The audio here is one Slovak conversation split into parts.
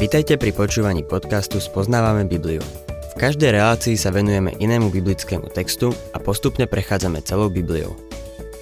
Vitajte pri počúvaní podcastu Spoznávame Bibliu. V každej relácii sa venujeme inému biblickému textu a postupne prechádzame celou Bibliou.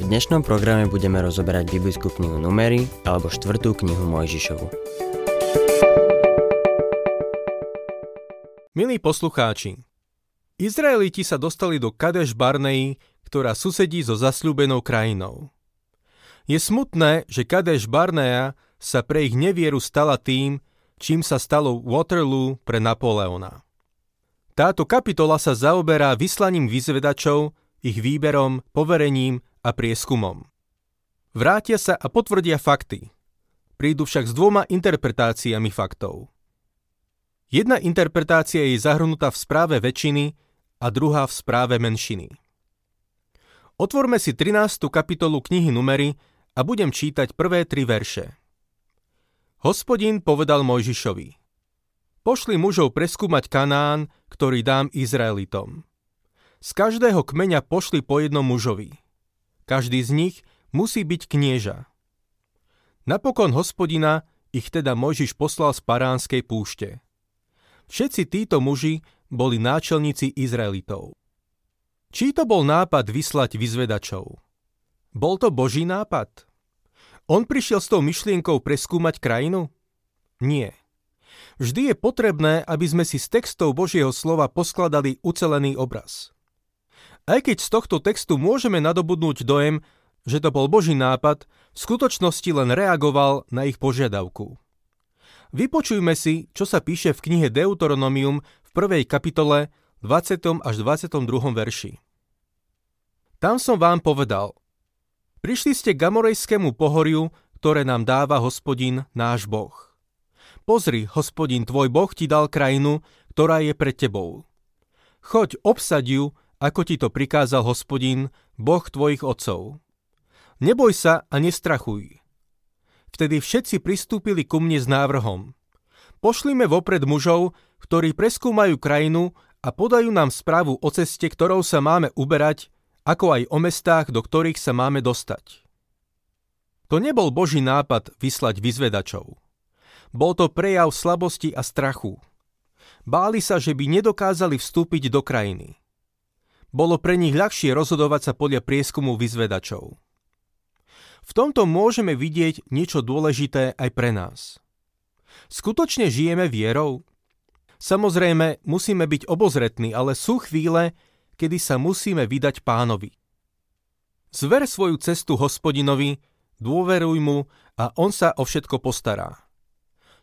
V dnešnom programe budeme rozoberať biblickú knihu Numery alebo štvrtú knihu Mojžišovu. Milí poslucháči, Izraeliti sa dostali do Kadeš Barnei, ktorá susedí so zasľúbenou krajinou. Je smutné, že Kadeš Barnea sa pre ich nevieru stala tým, čím sa stalo Waterloo pre Napoleona. Táto kapitola sa zaoberá vyslaním vyzvedačov, ich výberom, poverením a prieskumom. Vrátia sa a potvrdia fakty. Prídu však s dvoma interpretáciami faktov. Jedna interpretácia je zahrnutá v správe väčšiny a druhá v správe menšiny. Otvorme si 13. kapitolu knihy Numery a budem čítať prvé tri verše. Hospodin povedal Mojžišovi, pošli mužov preskúmať Kanán, ktorý dám Izraelitom. Z každého kmeňa pošli po jednom mužovi. Každý z nich musí byť knieža. Napokon hospodina ich teda Mojžiš poslal z Paránskej púšte. Všetci títo muži boli náčelníci Izraelitov. Čí to bol nápad vyslať vyzvedačov? Bol to Boží nápad? On prišiel s tou myšlienkou preskúmať krajinu? Nie. Vždy je potrebné, aby sme si z textov Božieho slova poskladali ucelený obraz. Aj keď z tohto textu môžeme nadobudnúť dojem, že to bol Boží nápad, v skutočnosti len reagoval na ich požiadavku. Vypočujme si, čo sa píše v knihe Deuteronomium v prvej kapitole 20. až 22. verši. Tam som vám povedal – Prišli ste k Gamorejskému pohoriu, ktoré nám dáva hospodin, náš Boh. Pozri, hospodin, tvoj Boh ti dal krajinu, ktorá je pred tebou. Choď, obsaď ju, ako ti to prikázal hospodin, Boh tvojich otcov. Neboj sa a nestrachuj. Vtedy všetci pristúpili ku mne s návrhom. Pošlime vopred mužov, ktorí preskúmajú krajinu a podajú nám správu o ceste, ktorou sa máme uberať ako aj o mestách, do ktorých sa máme dostať. To nebol Boží nápad vyslať vyzvedačov. Bol to prejav slabosti a strachu. Báli sa, že by nedokázali vstúpiť do krajiny. Bolo pre nich ľahšie rozhodovať sa podľa prieskumu vyzvedačov. V tomto môžeme vidieť niečo dôležité aj pre nás. Skutočne žijeme vierou? Samozrejme, musíme byť obozretní, ale sú chvíle, kedy sa musíme vydať pánovi. Zver svoju cestu hospodinovi, dôveruj mu a on sa o všetko postará.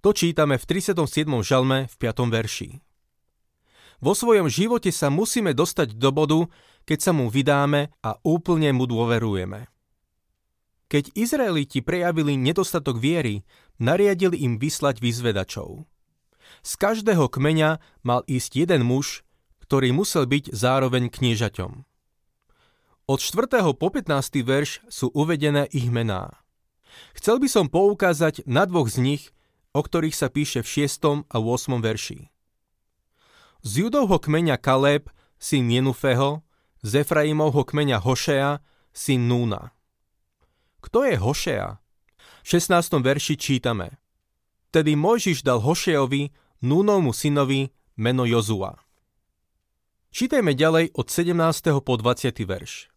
To čítame v 37. žalme v 5. verši. Vo svojom živote sa musíme dostať do bodu, keď sa mu vydáme a úplne mu dôverujeme. Keď Izraeliti prejavili nedostatok viery, nariadili im vyslať vyzvedačov. Z každého kmeňa mal ísť jeden muž, ktorý musel byť zároveň kniežaťom. Od 4. po 15. verš sú uvedené ich mená. Chcel by som poukázať na dvoch z nich, o ktorých sa píše v 6. a 8. verši. Z judovho kmeňa Kaleb, syn Jenufeho, z Efraimovho kmeňa Hošea, syn Núna. Kto je Hošea? V 16. verši čítame. Tedy Mojžiš dal Hošeovi, Núnovmu synovi, meno Jozua. Čítajme ďalej od 17. po 20. verš.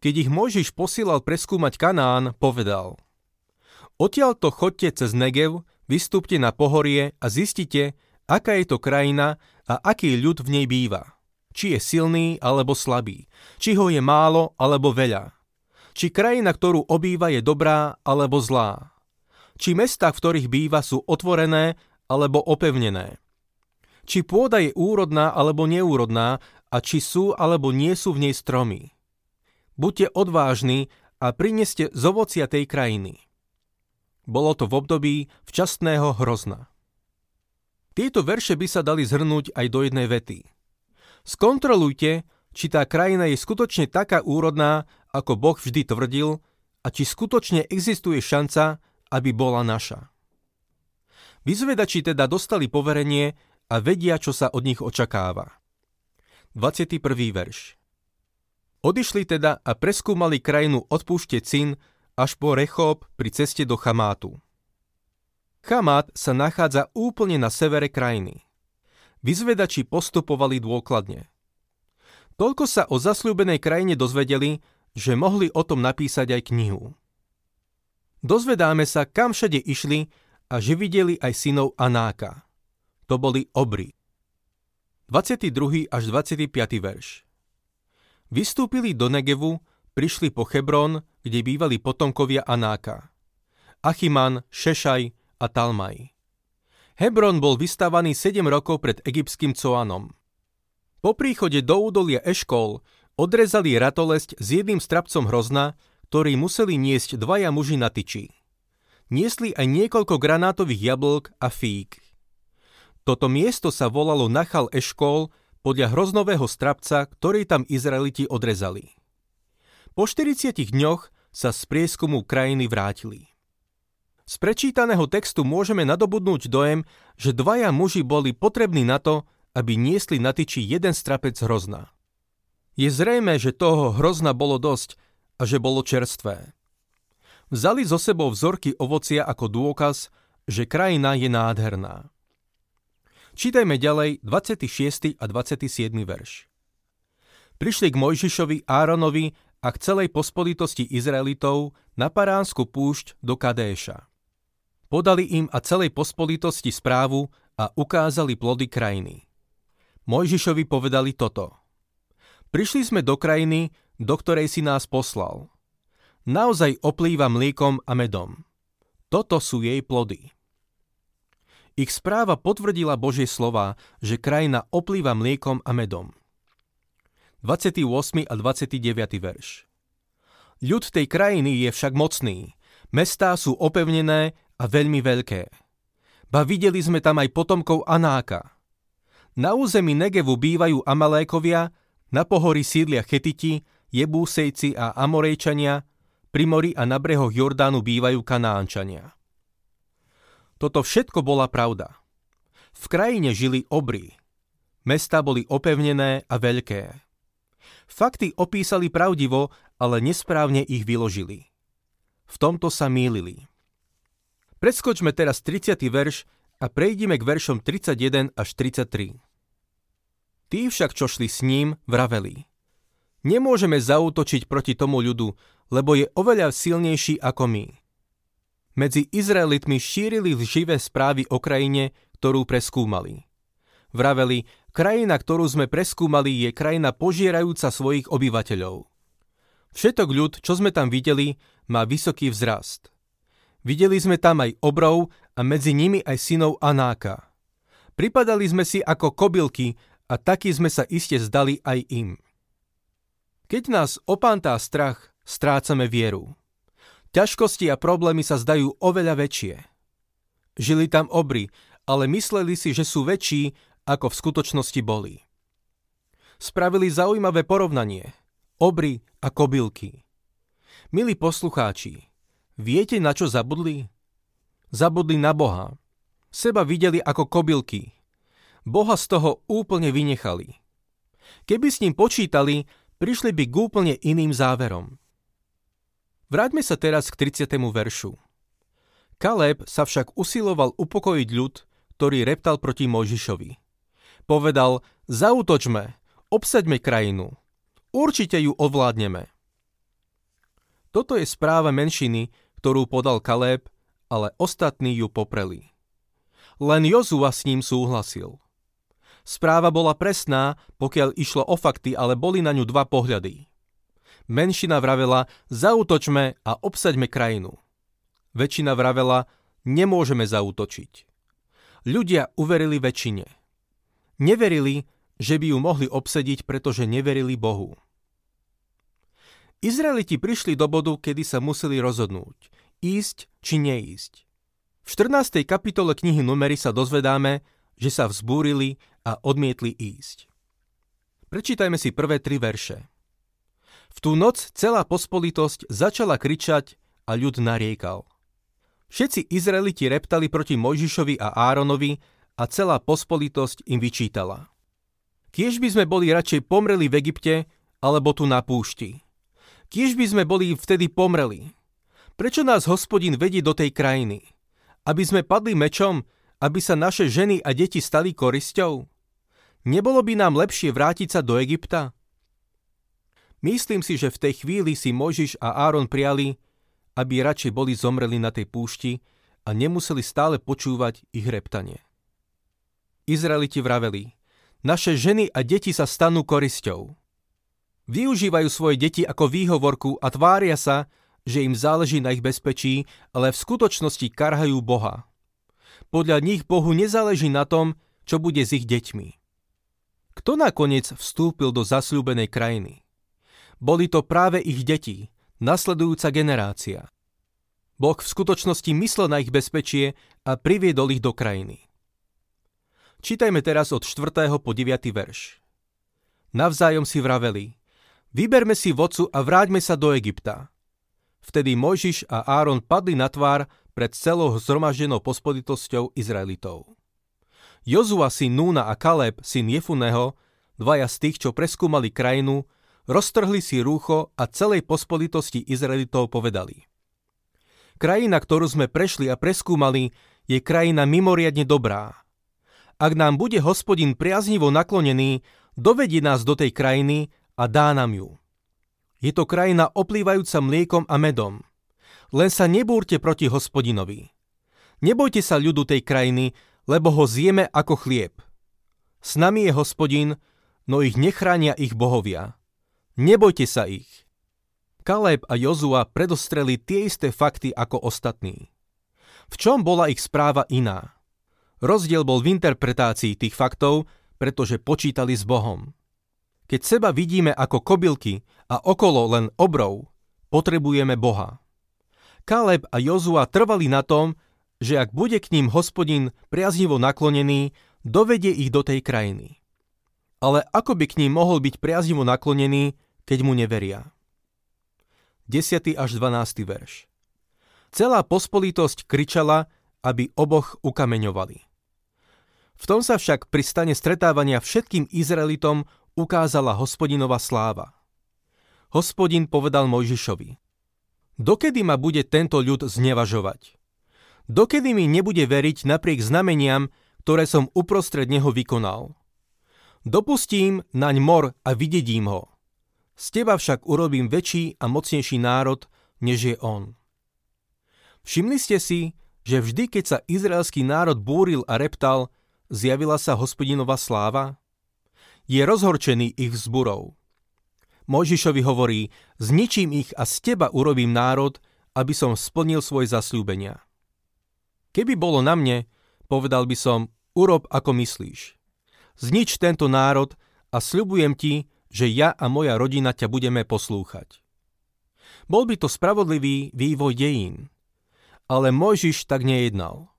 Keď ich Mojžiš posílal preskúmať Kanán, povedal Odtiaľto chodte cez Negev, vystúpte na pohorie a zistite, aká je to krajina a aký ľud v nej býva. Či je silný alebo slabý, či ho je málo alebo veľa. Či krajina, ktorú obýva, je dobrá alebo zlá. Či mesta, v ktorých býva, sú otvorené alebo opevnené či pôda je úrodná alebo neúrodná a či sú alebo nie sú v nej stromy. Buďte odvážni a prineste z ovocia tej krajiny. Bolo to v období včasného hrozna. Tieto verše by sa dali zhrnúť aj do jednej vety. Skontrolujte, či tá krajina je skutočne taká úrodná, ako Boh vždy tvrdil, a či skutočne existuje šanca, aby bola naša. Vyzvedači teda dostali poverenie, a vedia, čo sa od nich očakáva. 21. verš Odišli teda a preskúmali krajinu od púšte Cin až po Rechob pri ceste do Chamátu. Chamát sa nachádza úplne na severe krajiny. Vyzvedači postupovali dôkladne. Toľko sa o zasľúbenej krajine dozvedeli, že mohli o tom napísať aj knihu. Dozvedáme sa, kam všade išli a že videli aj synov Anáka. To boli obry. 22. až 25. verš. Vystúpili do Negevu, prišli po Hebron, kde bývali potomkovia Anáka. Achiman, Šešaj a Talmaj. Hebron bol vystavaný 7 rokov pred egyptským Coanom. Po príchode do údolia Eškol odrezali ratolesť s jedným strapcom hrozna, ktorý museli niesť dvaja muži na tyči. Niesli aj niekoľko granátových jablk a fík. Toto miesto sa volalo Nachal Eškol podľa hroznového strapca, ktorý tam Izraeliti odrezali. Po 40 dňoch sa z prieskumu krajiny vrátili. Z prečítaného textu môžeme nadobudnúť dojem, že dvaja muži boli potrební na to, aby niesli na tyči jeden strapec hrozna. Je zrejme, že toho hrozna bolo dosť a že bolo čerstvé. Vzali zo sebou vzorky ovocia ako dôkaz, že krajina je nádherná. Čítajme ďalej 26. a 27. verš. Prišli k Mojžišovi, Áronovi a k celej pospolitosti Izraelitov na Paránsku púšť do Kadéša. Podali im a celej pospolitosti správu a ukázali plody krajiny. Mojžišovi povedali toto. Prišli sme do krajiny, do ktorej si nás poslal. Naozaj oplýva mliekom a medom. Toto sú jej plody. Ich správa potvrdila Božie slova, že krajina oplýva mliekom a medom. 28. a 29. verš Ľud tej krajiny je však mocný, mestá sú opevnené a veľmi veľké. Ba videli sme tam aj potomkov Anáka. Na území Negevu bývajú Amalékovia, na pohorí sídlia Chetiti, Jebúsejci a Amorejčania, pri mori a na brehoch Jordánu bývajú Kanánčania. Toto všetko bola pravda. V krajine žili obry. Mesta boli opevnené a veľké. Fakty opísali pravdivo, ale nesprávne ich vyložili. V tomto sa mýlili. Preskočme teraz 30. verš a prejdime k veršom 31 až 33. Tí však, čo šli s ním, vraveli. Nemôžeme zautočiť proti tomu ľudu, lebo je oveľa silnejší ako my. Medzi Izraelitmi šírili živé správy o krajine, ktorú preskúmali. Vraveli, krajina, ktorú sme preskúmali, je krajina požierajúca svojich obyvateľov. Všetok ľud, čo sme tam videli, má vysoký vzrast – Videli sme tam aj obrov a medzi nimi aj synov Anáka. Pripadali sme si ako kobylky a taký sme sa iste zdali aj im. Keď nás opántá strach, strácame vieru. Ťažkosti a problémy sa zdajú oveľa väčšie. Žili tam obry, ale mysleli si, že sú väčší, ako v skutočnosti boli. Spravili zaujímavé porovnanie. Obry a kobylky. Milí poslucháči, Viete, na čo zabudli? Zabudli na Boha. Seba videli ako kobylky. Boha z toho úplne vynechali. Keby s ním počítali, prišli by k úplne iným záverom. Vráťme sa teraz k 30. veršu. Kaleb sa však usiloval upokojiť ľud, ktorý reptal proti Mojžišovi. Povedal, zautočme, obsaďme krajinu. Určite ju ovládneme. Toto je správa menšiny, ktorú podal Kaleb, ale ostatní ju popreli. Len Jozua s ním súhlasil. Správa bola presná, pokiaľ išlo o fakty, ale boli na ňu dva pohľady. Menšina vravela, zautočme a obsaďme krajinu. Väčšina vravela, nemôžeme zautočiť. Ľudia uverili väčšine. Neverili, že by ju mohli obsediť, pretože neverili Bohu. Izraeliti prišli do bodu, kedy sa museli rozhodnúť, ísť či neísť. V 14. kapitole knihy Numery sa dozvedáme, že sa vzbúrili a odmietli ísť. Prečítajme si prvé tri verše. V tú noc celá pospolitosť začala kričať a ľud nariekal. Všetci Izraeliti reptali proti Mojžišovi a Áronovi a celá pospolitosť im vyčítala. Kiež by sme boli radšej pomreli v Egypte, alebo tu na púšti. Kiež by sme boli vtedy pomreli. Prečo nás hospodin vedie do tej krajiny? Aby sme padli mečom, aby sa naše ženy a deti stali korisťou? Nebolo by nám lepšie vrátiť sa do Egypta? Myslím si, že v tej chvíli si Mojžiš a Áron prijali, aby radšej boli zomreli na tej púšti a nemuseli stále počúvať ich reptanie. Izraeliti vraveli, naše ženy a deti sa stanú korisťou. Využívajú svoje deti ako výhovorku a tvária sa, že im záleží na ich bezpečí, ale v skutočnosti karhajú Boha. Podľa nich Bohu nezáleží na tom, čo bude s ich deťmi. Kto nakoniec vstúpil do zasľúbenej krajiny? Boli to práve ich deti, nasledujúca generácia. Boh v skutočnosti myslel na ich bezpečie a priviedol ich do krajiny. Čítajme teraz od 4. po 9. verš. Navzájom si vraveli, vyberme si vodcu a vráťme sa do Egypta. Vtedy Mojžiš a Áron padli na tvár pred celou zhromaždenou pospoditosťou Izraelitov. Jozua syn Núna a Kaleb syn Jefuneho, dvaja z tých, čo preskúmali krajinu, roztrhli si rúcho a celej pospolitosti Izraelitov povedali. Krajina, ktorú sme prešli a preskúmali, je krajina mimoriadne dobrá ak nám bude hospodin priaznivo naklonený, dovedie nás do tej krajiny a dá nám ju. Je to krajina oplývajúca mliekom a medom. Len sa nebúrte proti hospodinovi. Nebojte sa ľudu tej krajiny, lebo ho zjeme ako chlieb. S nami je hospodin, no ich nechránia ich bohovia. Nebojte sa ich. Kaleb a Jozua predostreli tie isté fakty ako ostatní. V čom bola ich správa iná? Rozdiel bol v interpretácii tých faktov, pretože počítali s Bohom. Keď seba vidíme ako kobylky a okolo len obrov, potrebujeme Boha. Kaleb a Jozua trvali na tom, že ak bude k ním hospodin priaznivo naklonený, dovedie ich do tej krajiny. Ale ako by k ním mohol byť priaznivo naklonený, keď mu neveria? 10. až 12. verš Celá pospolitosť kričala, aby oboch ukameňovali. V tom sa však pri stane stretávania všetkým Izraelitom ukázala hospodinová sláva. Hospodin povedal Mojžišovi, dokedy ma bude tento ľud znevažovať? Dokedy mi nebude veriť napriek znameniam, ktoré som uprostred neho vykonal? Dopustím naň mor a vydedím ho. Z teba však urobím väčší a mocnejší národ, než je on. Všimli ste si, že vždy, keď sa izraelský národ búril a reptal, Zjavila sa hospodinová sláva? Je rozhorčený ich vzburou. Mojžišovi hovorí, zničím ich a z teba urobím národ, aby som splnil svoje zasľúbenia. Keby bolo na mne, povedal by som, urob ako myslíš. Znič tento národ a sľubujem ti, že ja a moja rodina ťa budeme poslúchať. Bol by to spravodlivý vývoj dejín. Ale Mojžiš tak nejednal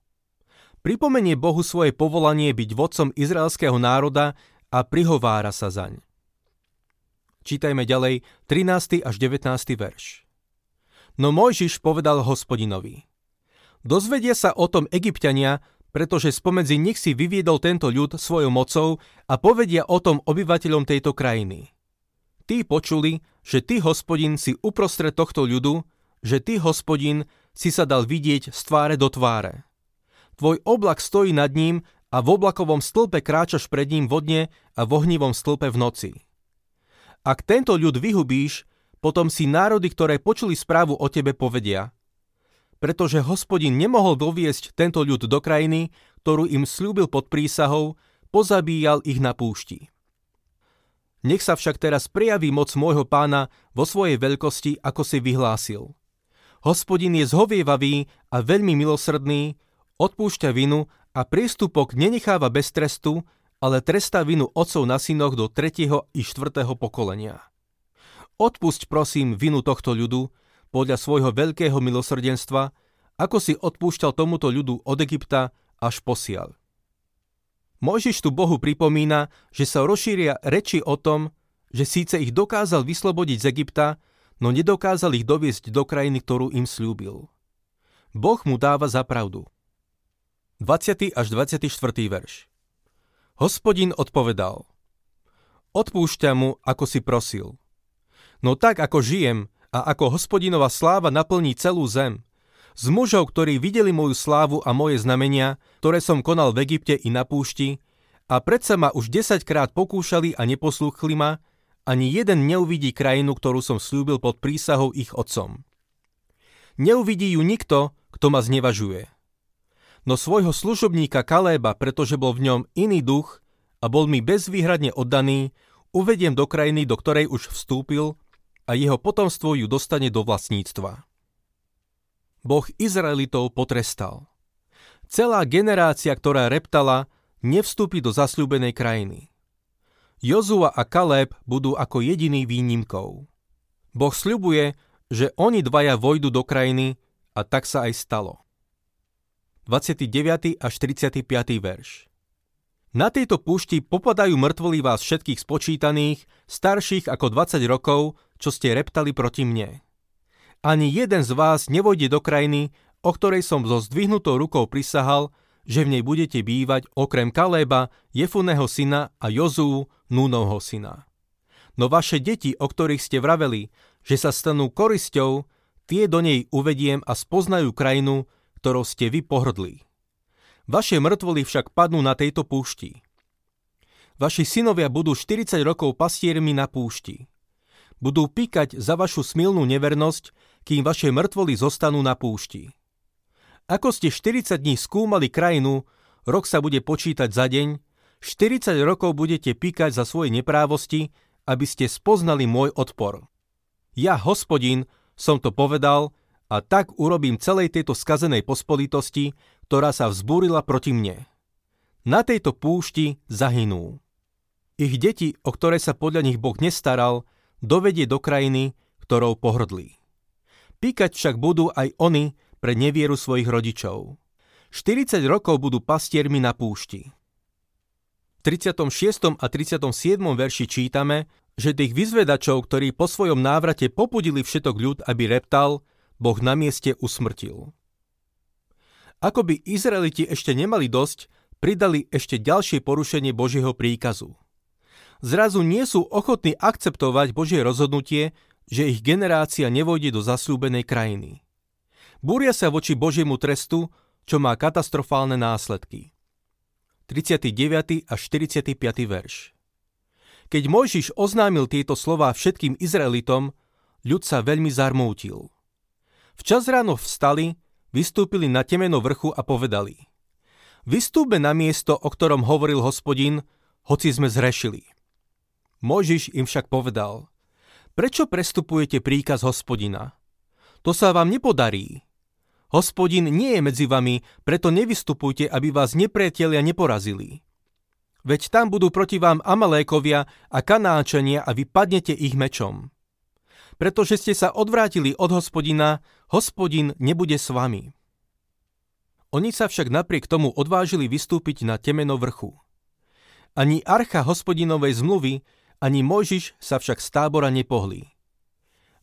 pripomenie Bohu svoje povolanie byť vodcom izraelského národa a prihovára sa zaň. Čítajme ďalej 13. až 19. verš. No Mojžiš povedal hospodinovi. Dozvedia sa o tom egyptiania, pretože spomedzi nich si vyviedol tento ľud svojou mocou a povedia o tom obyvateľom tejto krajiny. Tí počuli, že ty, hospodin, si uprostred tohto ľudu, že ty, hospodin, si sa dal vidieť z tváre do tváre. Tvoj oblak stojí nad ním a v oblakovom stĺpe kráčaš pred ním vodne a v ohnivom stĺpe v noci. Ak tento ľud vyhubíš, potom si národy, ktoré počuli správu o tebe, povedia. Pretože hospodin nemohol doviesť tento ľud do krajiny, ktorú im slúbil pod prísahou, pozabíjal ich na púšti. Nech sa však teraz prejaví moc môjho pána vo svojej veľkosti, ako si vyhlásil. Hospodin je zhovievavý a veľmi milosrdný, odpúšťa vinu a priestupok nenecháva bez trestu, ale trestá vinu otcov na synoch do 3. i 4. pokolenia. Odpusť prosím vinu tohto ľudu podľa svojho veľkého milosrdenstva, ako si odpúšťal tomuto ľudu od Egypta až posiaľ. Mojžiš tu Bohu pripomína, že sa rozšíria reči o tom, že síce ich dokázal vyslobodiť z Egypta, no nedokázal ich doviesť do krajiny, ktorú im slúbil. Boh mu dáva za pravdu. 20. až 24. verš. Hospodin odpovedal. Odpúšťa mu, ako si prosil. No tak, ako žijem a ako hospodinová sláva naplní celú zem, Z mužov, ktorí videli moju slávu a moje znamenia, ktoré som konal v Egypte i na púšti, a predsa ma už desaťkrát pokúšali a neposlúchli ma, ani jeden neuvidí krajinu, ktorú som slúbil pod prísahou ich otcom. Neuvidí ju nikto, kto ma znevažuje. No svojho služobníka Kaléba, pretože bol v ňom iný duch a bol mi bezvýhradne oddaný, uvediem do krajiny, do ktorej už vstúpil a jeho potomstvo ju dostane do vlastníctva. Boh Izraelitov potrestal. Celá generácia, ktorá reptala, nevstúpi do zasľúbenej krajiny. Jozua a Kaleb budú ako jediný výnimkou. Boh sľubuje, že oni dvaja vojdu do krajiny a tak sa aj stalo. 29. až 35. verš Na tejto púšti popadajú mŕtvoly vás všetkých spočítaných, starších ako 20 rokov, čo ste reptali proti mne ani jeden z vás nevojde do krajiny, o ktorej som so zdvihnutou rukou prisahal, že v nej budete bývať okrem Kaléba, Jefuného syna a Jozú, Núnovho syna. No vaše deti, o ktorých ste vraveli, že sa stanú korisťou, tie do nej uvediem a spoznajú krajinu, ktorou ste vy pohrdli. Vaše mŕtvoly však padnú na tejto púšti. Vaši synovia budú 40 rokov pastiermi na púšti. Budú píkať za vašu smilnú nevernosť kým vaše mŕtvoly zostanú na púšti. Ako ste 40 dní skúmali krajinu, rok sa bude počítať za deň, 40 rokov budete píkať za svoje neprávosti, aby ste spoznali môj odpor. Ja, hospodin, som to povedal a tak urobím celej tejto skazenej pospolitosti, ktorá sa vzbúrila proti mne. Na tejto púšti zahynú. Ich deti, o ktoré sa podľa nich Boh nestaral, dovedie do krajiny, ktorou pohrdlí. Píkať však budú aj oni pre nevieru svojich rodičov. 40 rokov budú pastiermi na púšti. V 36. a 37. verši čítame, že tých vyzvedačov, ktorí po svojom návrate popudili všetok ľud, aby reptal, Boh na mieste usmrtil. Ako by Izraeliti ešte nemali dosť, pridali ešte ďalšie porušenie Božieho príkazu. Zrazu nie sú ochotní akceptovať Božie rozhodnutie, že ich generácia nevojde do zasľúbenej krajiny. Búria sa voči Božiemu trestu, čo má katastrofálne následky. 39. až 45. verš Keď Mojžiš oznámil tieto slová všetkým Izraelitom, ľud sa veľmi zarmútil. Včas ráno vstali, vystúpili na temeno vrchu a povedali Vystúbe na miesto, o ktorom hovoril hospodin, hoci sme zhrešili. Mojžiš im však povedal – Prečo prestupujete príkaz hospodina? To sa vám nepodarí. Hospodin nie je medzi vami, preto nevystupujte, aby vás nepriatelia neporazili. Veď tam budú proti vám Amalékovia a Kanáčania a vy padnete ich mečom. Pretože ste sa odvrátili od hospodina, hospodin nebude s vami. Oni sa však napriek tomu odvážili vystúpiť na temeno vrchu. Ani archa hospodinovej zmluvy ani Mojžiš sa však z tábora nepohli.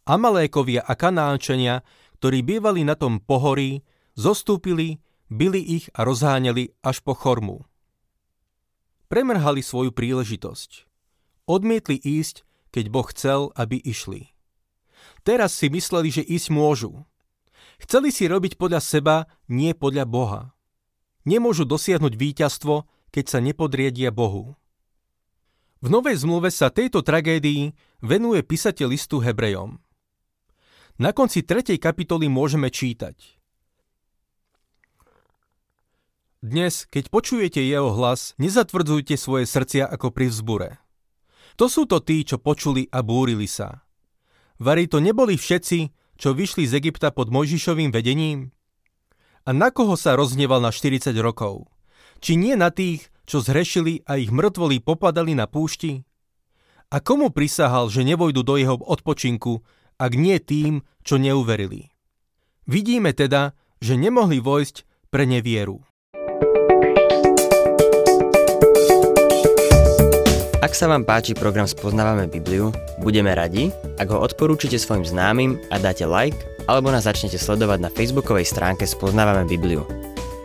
Amalékovia a Kanánčania, ktorí bývali na tom pohorí, zostúpili, byli ich a rozháňali až po chormu. Premrhali svoju príležitosť. Odmietli ísť, keď Boh chcel, aby išli. Teraz si mysleli, že ísť môžu. Chceli si robiť podľa seba, nie podľa Boha. Nemôžu dosiahnuť víťazstvo, keď sa nepodriedia Bohu. V Novej zmluve sa tejto tragédii venuje písateľ listu Hebrejom. Na konci 3. kapitoly môžeme čítať. Dnes, keď počujete jeho hlas, nezatvrdzujte svoje srdcia ako pri vzbure. To sú to tí, čo počuli a búrili sa. Vari to neboli všetci, čo vyšli z Egypta pod Mojžišovým vedením? A na koho sa rozneval na 40 rokov? Či nie na tých, čo zhrešili a ich mŕtvoli popadali na púšti? A komu prisahal, že nevojdu do jeho odpočinku, ak nie tým, čo neuverili? Vidíme teda, že nemohli vojsť pre nevieru. Ak sa vám páči program Spoznávame Bibliu, budeme radi, ak ho odporúčite svojim známym a dáte like, alebo nás začnete sledovať na facebookovej stránke Spoznávame Bibliu